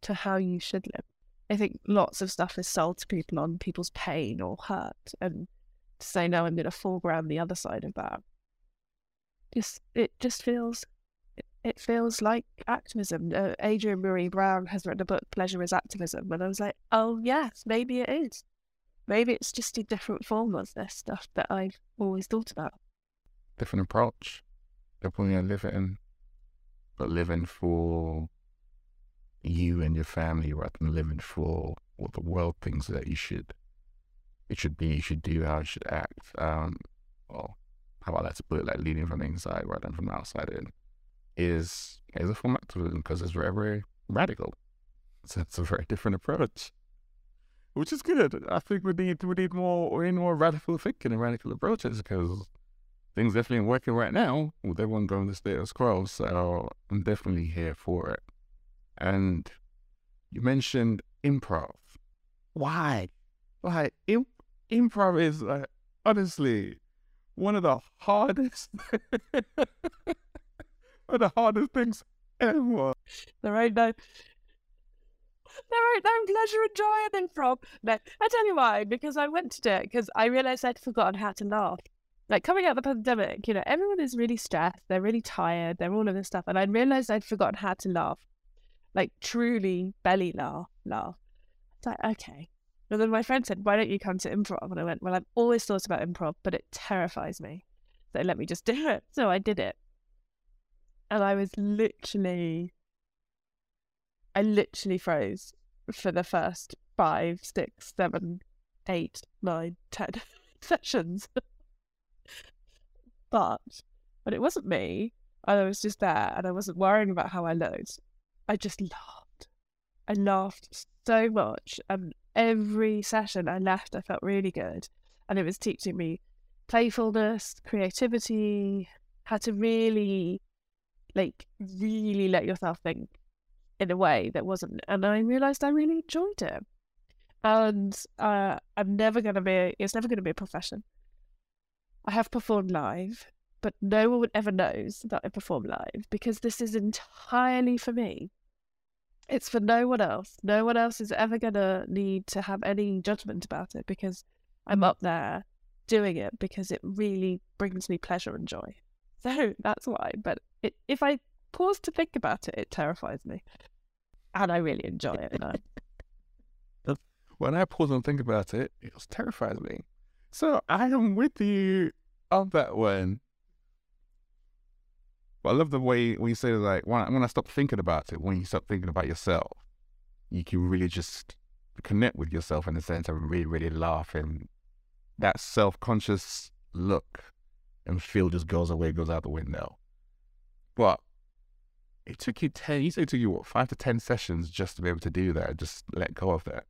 to how you should live. I think lots of stuff is sold to people on people's pain or hurt. And to say no, I'm going to foreground the other side of that. Just it just feels it, feels like activism. Uh, Adrienne Maree Brown has written a book, Pleasure is Activism, and I was like, oh yes, maybe it is. Maybe it's just a different form of this stuff that I've always thought about. Different approach. Definitely a living, but living for you and your family rather than living for what the world thinks that you should it should be, you should do, how you should act. Um, well, how I like to put it, like leading from the inside rather than from the outside in, is is a form of activism because it's very, very radical. So it's a very different approach, which is good. I think we need we need more we need more radical thinking and radical approaches because things definitely working right now with everyone going the status quo. So I'm definitely here for it. And you mentioned improv. Why? Why? Imp- improv is uh, honestly one of the hardest, one of the hardest things ever. There ain't no, there ain't no pleasure and joy in improv. No, I tell you why. Because I went to do it because I realized I'd forgotten how to laugh. Like coming out of the pandemic, you know, everyone is really stressed. They're really tired. They're all of this stuff, and I realized I'd forgotten how to laugh, like truly belly laugh, laugh. It's like okay, and then my friend said, Why don't you come to improv? And I went, Well, I've always thought about improv, but it terrifies me. So let me just do it. So I did it. And I was literally, I literally froze for the first five, six, seven, eight, nine, ten sessions. But, but it wasn't me. And I was just there and I wasn't worrying about how I looked. I just laughed. I laughed so much. And every session I left, I felt really good. And it was teaching me playfulness, creativity, how to really, like, really let yourself think in a way that wasn't. And I realized I really enjoyed it. And uh, I'm never going to be, it's never going to be a profession. I have performed live, but no one ever knows that I perform live because this is entirely for me. It's for no one else. No one else is ever going to need to have any judgment about it because I'm up there doing it because it really brings me pleasure and joy. So that's why. But it, if I pause to think about it, it terrifies me. And I really enjoy it. When I pause and think about it, it terrifies me. So I am with you on that one. But I love the way when you say like when, when I stop thinking about it, when you stop thinking about yourself, you can really just connect with yourself in the sense of really, really laugh and that self conscious look and feel just goes away, goes out the window. But it took you ten you said it took you what, five to ten sessions just to be able to do that, just let go of that.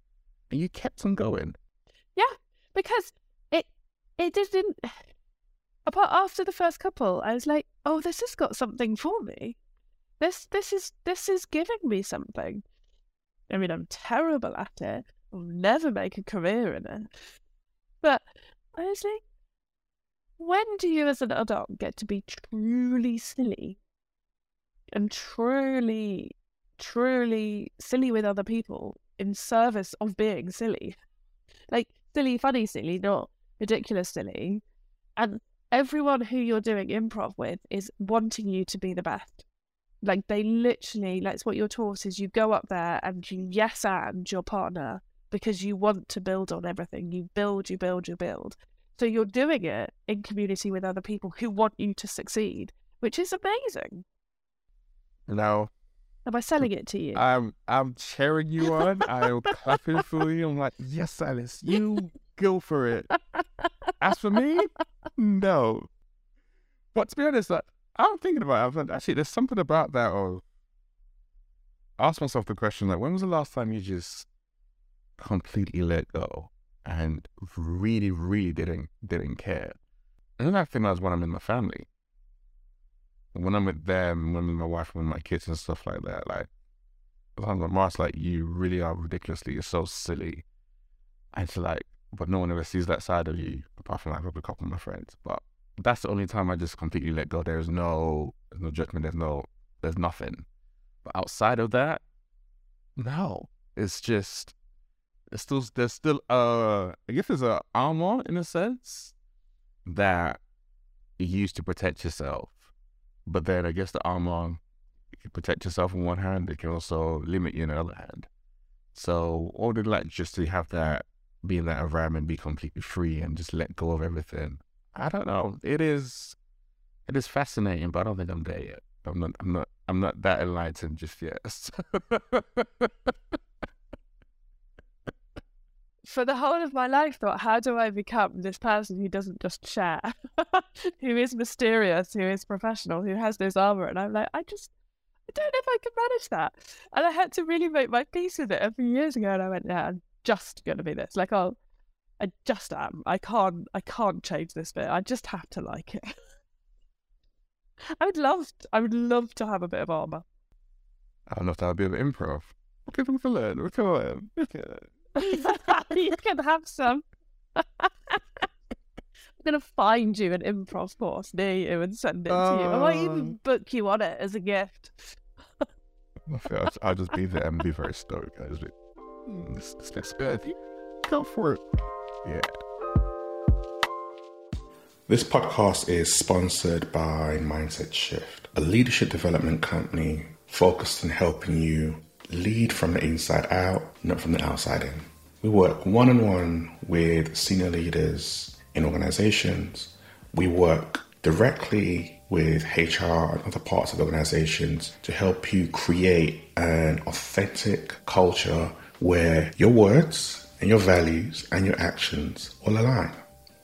And you kept on going. Yeah, because it it didn't apart after the first couple, I was like, oh, this has got something for me. This this is this is giving me something. I mean, I'm terrible at it. I'll never make a career in it. But I was like, when do you as an adult get to be truly silly and truly, truly silly with other people in service of being silly? Like silly, funny, silly, not ridiculous, silly. And everyone who you're doing improv with is wanting you to be the best. Like they literally, that's what you're taught is you go up there and you yes and your partner because you want to build on everything. You build, you build, you build. So you're doing it in community with other people who want you to succeed, which is amazing. Now, am I selling it to you? I'm I'm cheering you on. I'm clapping for you. I'm like, yes, Alice, you go for it. As for me, no. But to be honest, like, I'm thinking about it. Actually, there's something about that. Of ask myself the question like, when was the last time you just completely let go and really, really didn't didn't care? And then I think that's when I'm in my family. When I'm with them, when I'm with my wife, and with my kids and stuff like that, like sometimes I'm like, you really are ridiculously, you're so silly. And it's like, but no one ever sees that side of you apart from like a couple of my friends. But that's the only time I just completely let go. There's no, there's no judgment. There's no, there's nothing. But outside of that, no, it's just, it's still, there's still, uh, I guess there's a armor in a sense, that you use to protect yourself. But then I guess the armor you can protect yourself in one hand, it can also limit you in the other hand. So all the like just to have that be in that environment, be completely free and just let go of everything. I don't know. It is it is fascinating, but I don't think I'm there yet. I'm not I'm not I'm not that enlightened just yet. For the whole of my life, thought, how do I become this person who doesn't just share, who is mysterious, who is professional, who has this armor? And I'm like, I just, I don't know if I can manage that. And I had to really make my peace with it a few years ago. And I went, yeah, just going to be this. Like, I'll, I just am. I can't, I can't change this bit. I just have to like it. I would love, I would love to have a bit of armor. I don't know if that would be a bit of improv. Okay, we can learn. We can learn. We can. you can have some. I'm gonna find you an improv course near you and send it to you. I might even Um. book you on it as a gift. I feel I'll, I'll just be there and be very stoked. I just be, this, this looks. Go for it. Yeah. This podcast is sponsored by Mindset Shift, a leadership development company focused on helping you lead from the inside out, not from the outside in. We work one on one with senior leaders in organizations. We work directly with HR and other parts of organizations to help you create an authentic culture where your words and your values and your actions all align.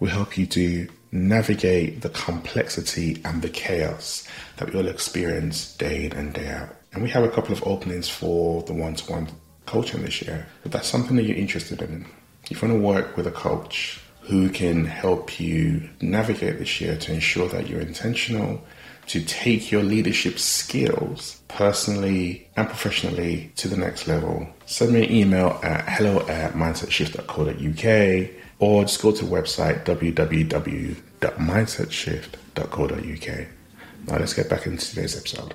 We help you to navigate the complexity and the chaos that we all experience day in and day out. And we have a couple of openings for the one to one coaching this year. If that's something that you're interested in, if you want to work with a coach who can help you navigate this year to ensure that you're intentional, to take your leadership skills personally and professionally to the next level, send me an email at hello at mindsetshift.co.uk or just go to the website www.mindsetshift.co.uk. Now let's get back into today's episode.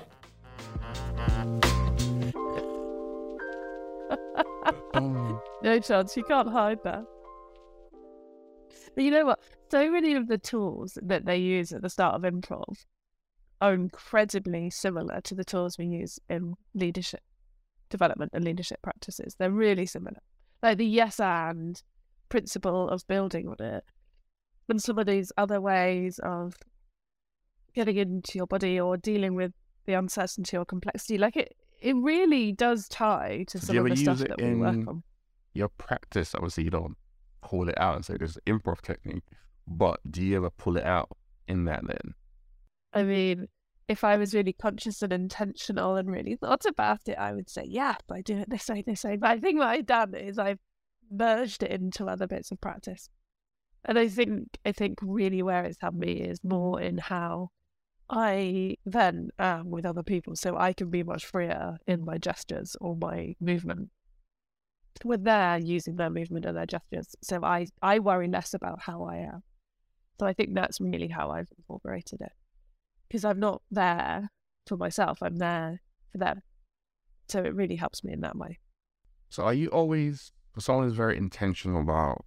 No chance. You can't hide that. But you know what? So many of the tools that they use at the start of improv are incredibly similar to the tools we use in leadership development and leadership practices. They're really similar. Like the yes and principle of building on it. And some of these other ways of getting into your body or dealing with the uncertainty or complexity. Like it it really does tie to some of the stuff that we work on. your practice, obviously, you don't pull it out and say there's an improv technique, but do you ever pull it out in that then? I mean, if I was really conscious and intentional and really thought about it, I would say, yeah, I do it this way, this way. But I think what I've done is I've merged it into other bits of practice. And I think I think really where it's helped me is more in how I then am with other people. So I can be much freer in my gestures or my movement. With they're using their movement and their gestures. So I, I worry less about how I am. So I think that's really how I've incorporated it because I'm not there for myself. I'm there for them. So it really helps me in that way. So are you always, for someone who's very intentional about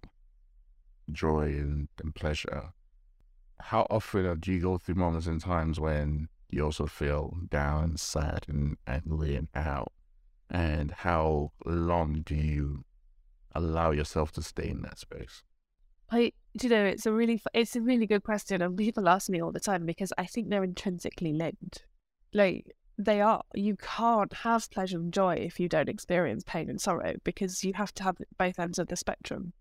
joy and, and pleasure, how often do you go through moments and times when you also feel down, sad, and angry and out? And how long do you allow yourself to stay in that space? I, you know, it's a really, it's a really good question, and people ask me all the time because I think they're intrinsically linked. Like they are. You can't have pleasure and joy if you don't experience pain and sorrow because you have to have both ends of the spectrum.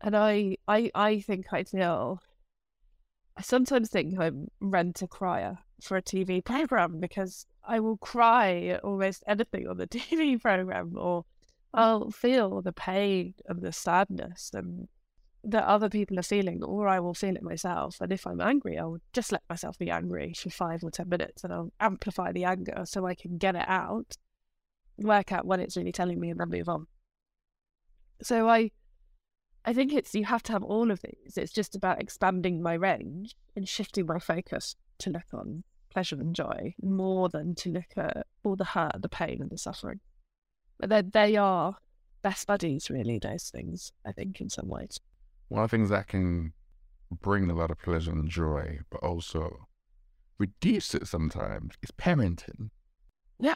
And I, I, I think I feel. I sometimes think I'm rent a crier for a TV program because I will cry at almost anything on the TV program, or I'll feel the pain and the sadness and that other people are feeling, or I will feel it myself. And if I'm angry, I'll just let myself be angry for five or ten minutes, and I'll amplify the anger so I can get it out, work out what it's really telling me, and then move on. So I, I think it's you have to have all of these. It's just about expanding my range and shifting my focus to look on pleasure and joy more than to look at all the hurt, the pain, and the suffering. But they they are best buddies, really. Those things, I think, in some ways. One of the things that can bring a lot of pleasure and joy, but also reduce it sometimes is parenting. Yeah.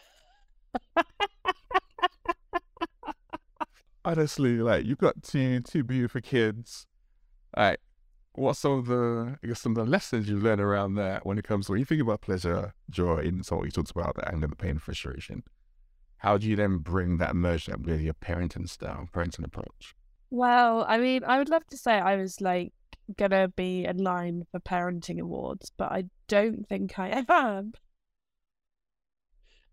Honestly, like you've got two two beautiful kids. Like, what's some of the I guess some of the lessons you learn around that when it comes to when you think about pleasure, joy, and so what you talked about, the anger, the pain, frustration. How do you then bring that merge that with your parenting style, parenting approach? Well, I mean, I would love to say I was like gonna be in line for parenting awards, but I don't think I ever am.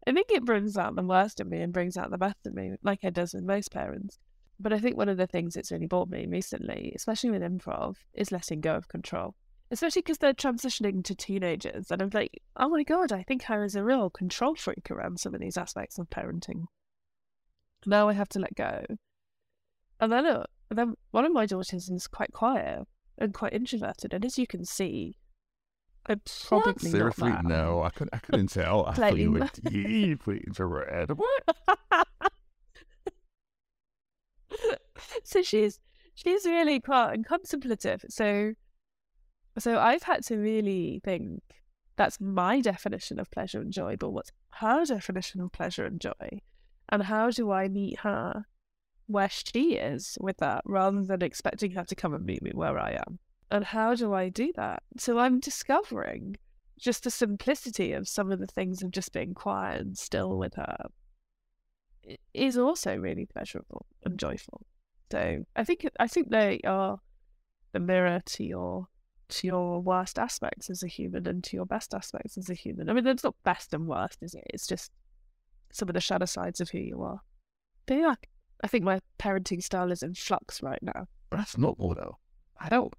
I think it brings out the worst in me and brings out the best in me, like it does with most parents. But I think one of the things that's really brought me recently, especially with improv, is letting go of control. Especially because they're transitioning to teenagers. And I'm like, oh my God, I think I was a real control freak around some of these aspects of parenting. Now I have to let go. And then, uh, then one of my daughters is quite quiet and quite introverted. And as you can see, I'm probably Seriously, not that. no, I couldn't. I couldn't tell. I thought Slightly you were more. deeply introverted. so she's she's really quite and contemplative. So so I've had to really think that's my definition of pleasure and joy, but what's her definition of pleasure and joy? And how do I meet her where she is with that rather than expecting her to come and meet me where I am? And how do I do that? So I'm discovering just the simplicity of some of the things of just being quiet and still with her is also really pleasurable and joyful. So I think I think they are the mirror to your to your worst aspects as a human and to your best aspects as a human. I mean, it's not best and worst, is it? It's just some of the shadow sides of who you are. But yeah, I think my parenting style is in flux right now. But That's normal though. I don't.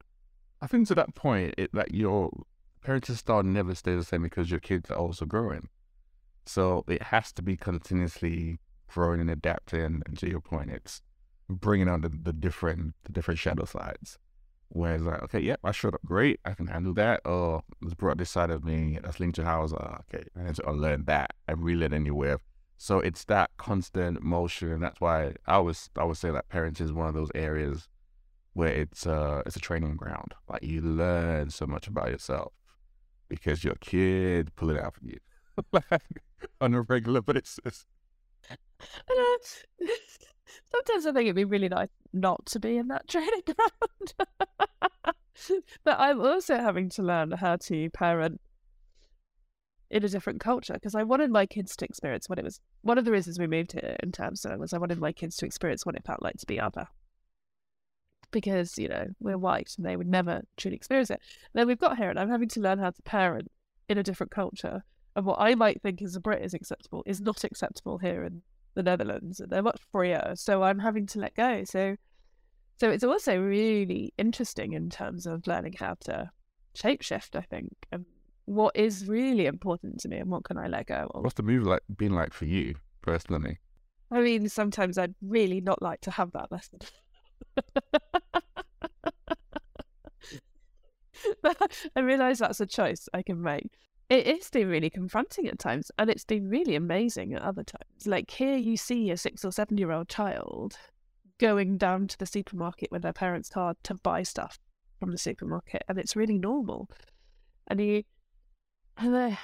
I think to that point, it that your parenting style never stays the same because your kids are also growing. So it has to be continuously growing and adapting. And to your point, it's bringing out the, the different the different shadow sides. Whereas like, okay, yep, I showed up great. I can handle that. Or let's brought this side of me that's linked to how I was like, okay, I need to unlearn that and relearn anywhere. So it's that constant motion, and that's why I always I would say that parenting is one of those areas where it's uh it's a training ground. Like you learn so much about yourself because your kid pull it out from you like, on a regular basis. Sometimes I think it'd be really nice not to be in that training ground. but I'm also having to learn how to parent in a different culture because I wanted my kids to experience what it was. One of the reasons we moved here in Tamsin was I wanted my kids to experience what it felt like to be other. Because, you know, we're white and they would never truly experience it. then we've got here and I'm having to learn how to parent in a different culture. And what I might think as a Brit is acceptable is not acceptable here in the Netherlands. They're much freer. So I'm having to let go. So so it's also really interesting in terms of learning how to shapeshift, I think, and what is really important to me and what can I let go of. What's the move like been like for you personally? I mean, sometimes I'd really not like to have that lesson. I realise that's a choice I can make. It, it's been really confronting at times, and it's been really amazing at other times. Like here, you see a six or seven year old child going down to the supermarket with their parents' card to buy stuff from the supermarket, and it's really normal. And you, and, they,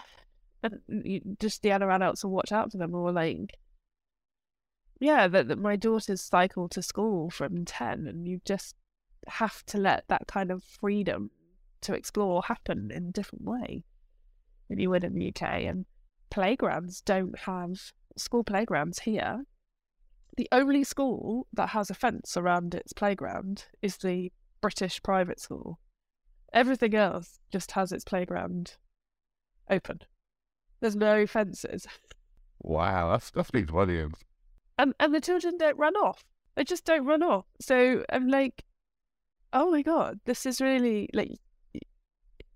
and you, just the other adults will watch out for them, or like, yeah, that, that my daughters cycle to school from 10 and you just have to let that kind of freedom to explore happen in a different way than you would in the UK. And playgrounds don't have school playgrounds here. The only school that has a fence around its playground is the British private school. Everything else just has its playground open. There's no fences. Wow, that's that speaks volumes. and and the children don't run off. They just don't run off. So I'm like, oh my god, this is really like,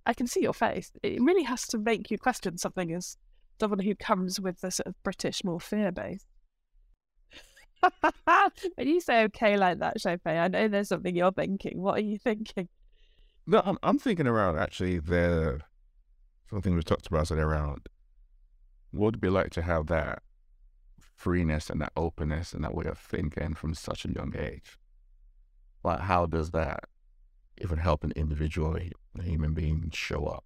I can see your face. It really has to make you question something as someone who comes with the sort of British more fear base. when you say okay like that, Sope, I know there's something you're thinking. What are you thinking? No, I'm, I'm thinking around actually the something we've talked about today around what would be like to have that freeness and that openness and that way of thinking from such a young age? Like, how does that even help an individual, a human being, show up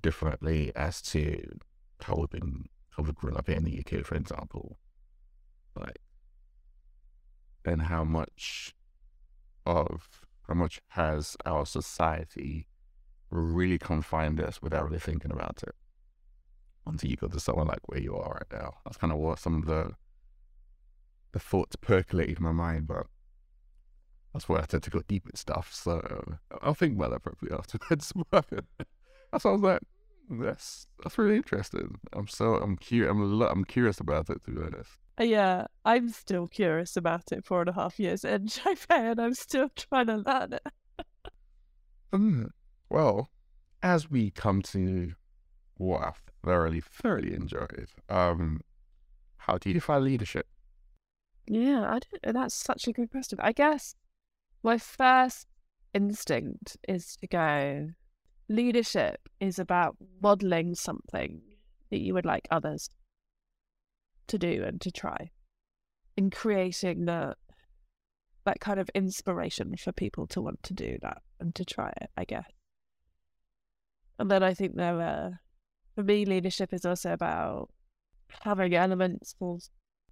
differently as to how we've been, how we've grown up here in the UK, for example. Like, and how much of how much has our society really confined us without really thinking about it until you go to someone like where you are right now. That's kind of what some of the the thoughts percolated in my mind, but that's why I tend to go deep with stuff. So I'll think about that properly afterwards. that's what I was like. That's that's really interesting. I'm so I'm curious. I'm I'm curious about it to be honest. Yeah, I'm still curious about it four and a half years in Japan. I'm still trying to learn it. um, well, as we come to what I've thoroughly, thoroughly enjoyed, um, how do you define leadership? Yeah, I don't, that's such a good question. I guess my first instinct is to go, leadership is about modeling something that you would like others to do and to try and creating that that kind of inspiration for people to want to do that and to try it i guess. And then i think there are for me leadership is also about having elements of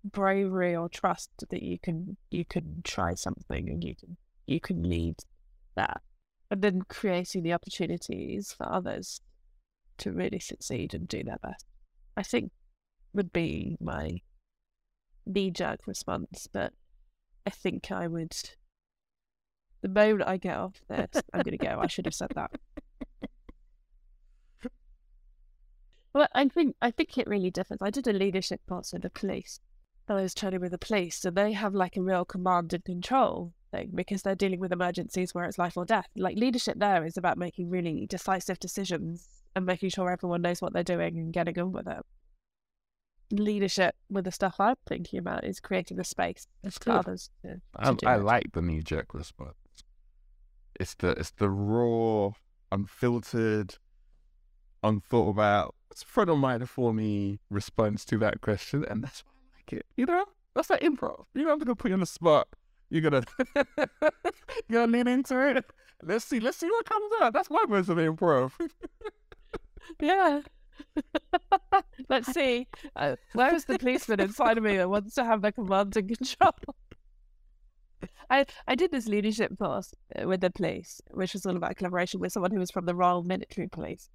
bravery or trust that you can you can try something and you can you can lead that and then creating the opportunities for others to really succeed and do their best i think would be my knee jerk response, but I think I would. The moment I get off this, I'm going to go. I should have said that. Well, I think I think it really differs. I did a leadership course with the police. And I was training with the police, and they have like a real command and control thing because they're dealing with emergencies where it's life or death. Like leadership there is about making really decisive decisions and making sure everyone knows what they're doing and getting on with it leadership with the stuff I'm thinking about is creating a space That's for good. others. To, I, to I like the knee jerk response. It's the it's the raw, unfiltered, unthought about. It's a front of mind for me response to that question, and that's why I like it. You know, that's that improv. You don't have to go put you on the spot. You're gonna you're gonna lean into it. Let's see. Let's see what comes out. That's my version of improv. Yeah. Let's see. Uh, where is the policeman inside of me that wants to have the command and control? I I did this leadership course uh, with the police, which was all about collaboration with someone who was from the Royal Military Police.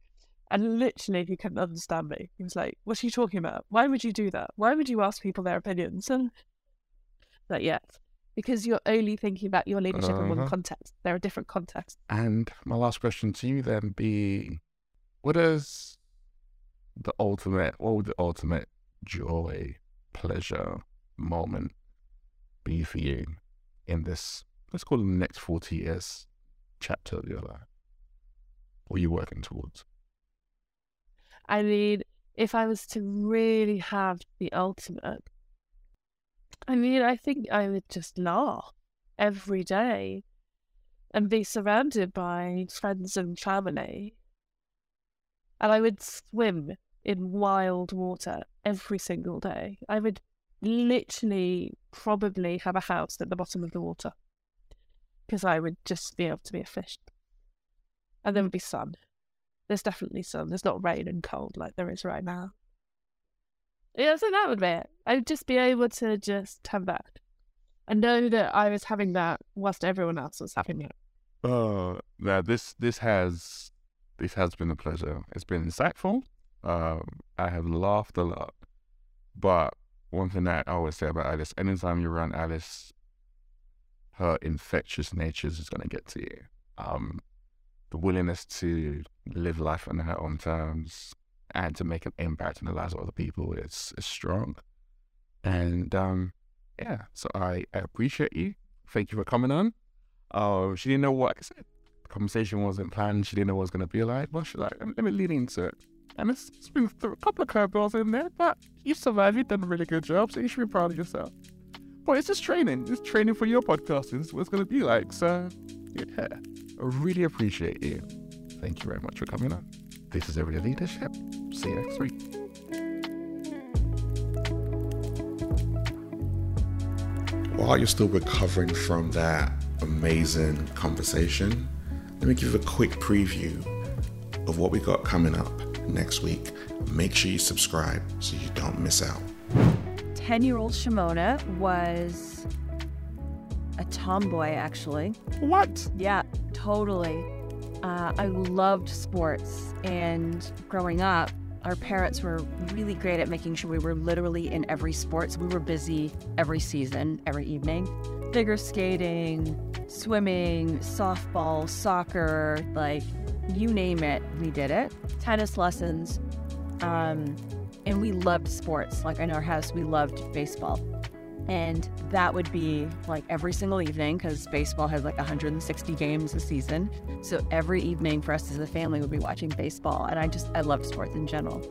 And literally, he couldn't understand me. He was like, "What are you talking about? Why would you do that? Why would you ask people their opinions?" And like, yes, because you're only thinking about your leadership in one Uh-huh. context. There are different contexts. And my last question to you then be what is the ultimate what would the ultimate joy, pleasure moment be for you in this let's call it the next forty years chapter of your life? What are you working towards? I mean, if I was to really have the ultimate, I mean, I think I would just laugh every day and be surrounded by friends and family. And I would swim in wild water every single day. I would literally probably have a house at the bottom of the water because I would just be able to be a fish. And there mm. would be sun. There's definitely sun. There's not rain and cold like there is right now. Yeah, so that would be it. I'd just be able to just have that. And know that I was having that whilst everyone else was having it. Uh now this this has this has been a pleasure. It's been insightful. Um I have laughed a lot. But one thing that I always say about Alice, anytime you're around Alice, her infectious nature is gonna get to you. Um the willingness to live life on her own terms and to make an impact in the lives of other people is, is strong. And um, yeah, so I, I appreciate you. Thank you for coming on. Uh, she didn't know what like I said. The conversation wasn't planned. She didn't know what it was gonna be like. But she's like, let me lean into it. And it's, it's been through a couple of curveballs in there, but you survived. You've done a really good job, so you should be proud of yourself. But it's just training. It's training for your podcasting. It's what it's gonna be like. So yeah, I really appreciate you. Thank you very much for coming on. This is Everyday Leadership. See you next week. While you're still recovering from that amazing conversation. Let me give you a quick preview of what we got coming up next week. Make sure you subscribe so you don't miss out. 10 year old Shimona was a tomboy, actually. What? Yeah, totally. Uh, I loved sports, and growing up, our parents were really great at making sure we were literally in every sport. So we were busy every season, every evening. Figure skating, swimming, softball, soccer, like you name it, we did it. Tennis lessons. Um, and we loved sports. Like in our house, we loved baseball. And that would be like every single evening because baseball has like 160 games a season. So every evening for us as a family would be watching baseball. And I just, I love sports in general.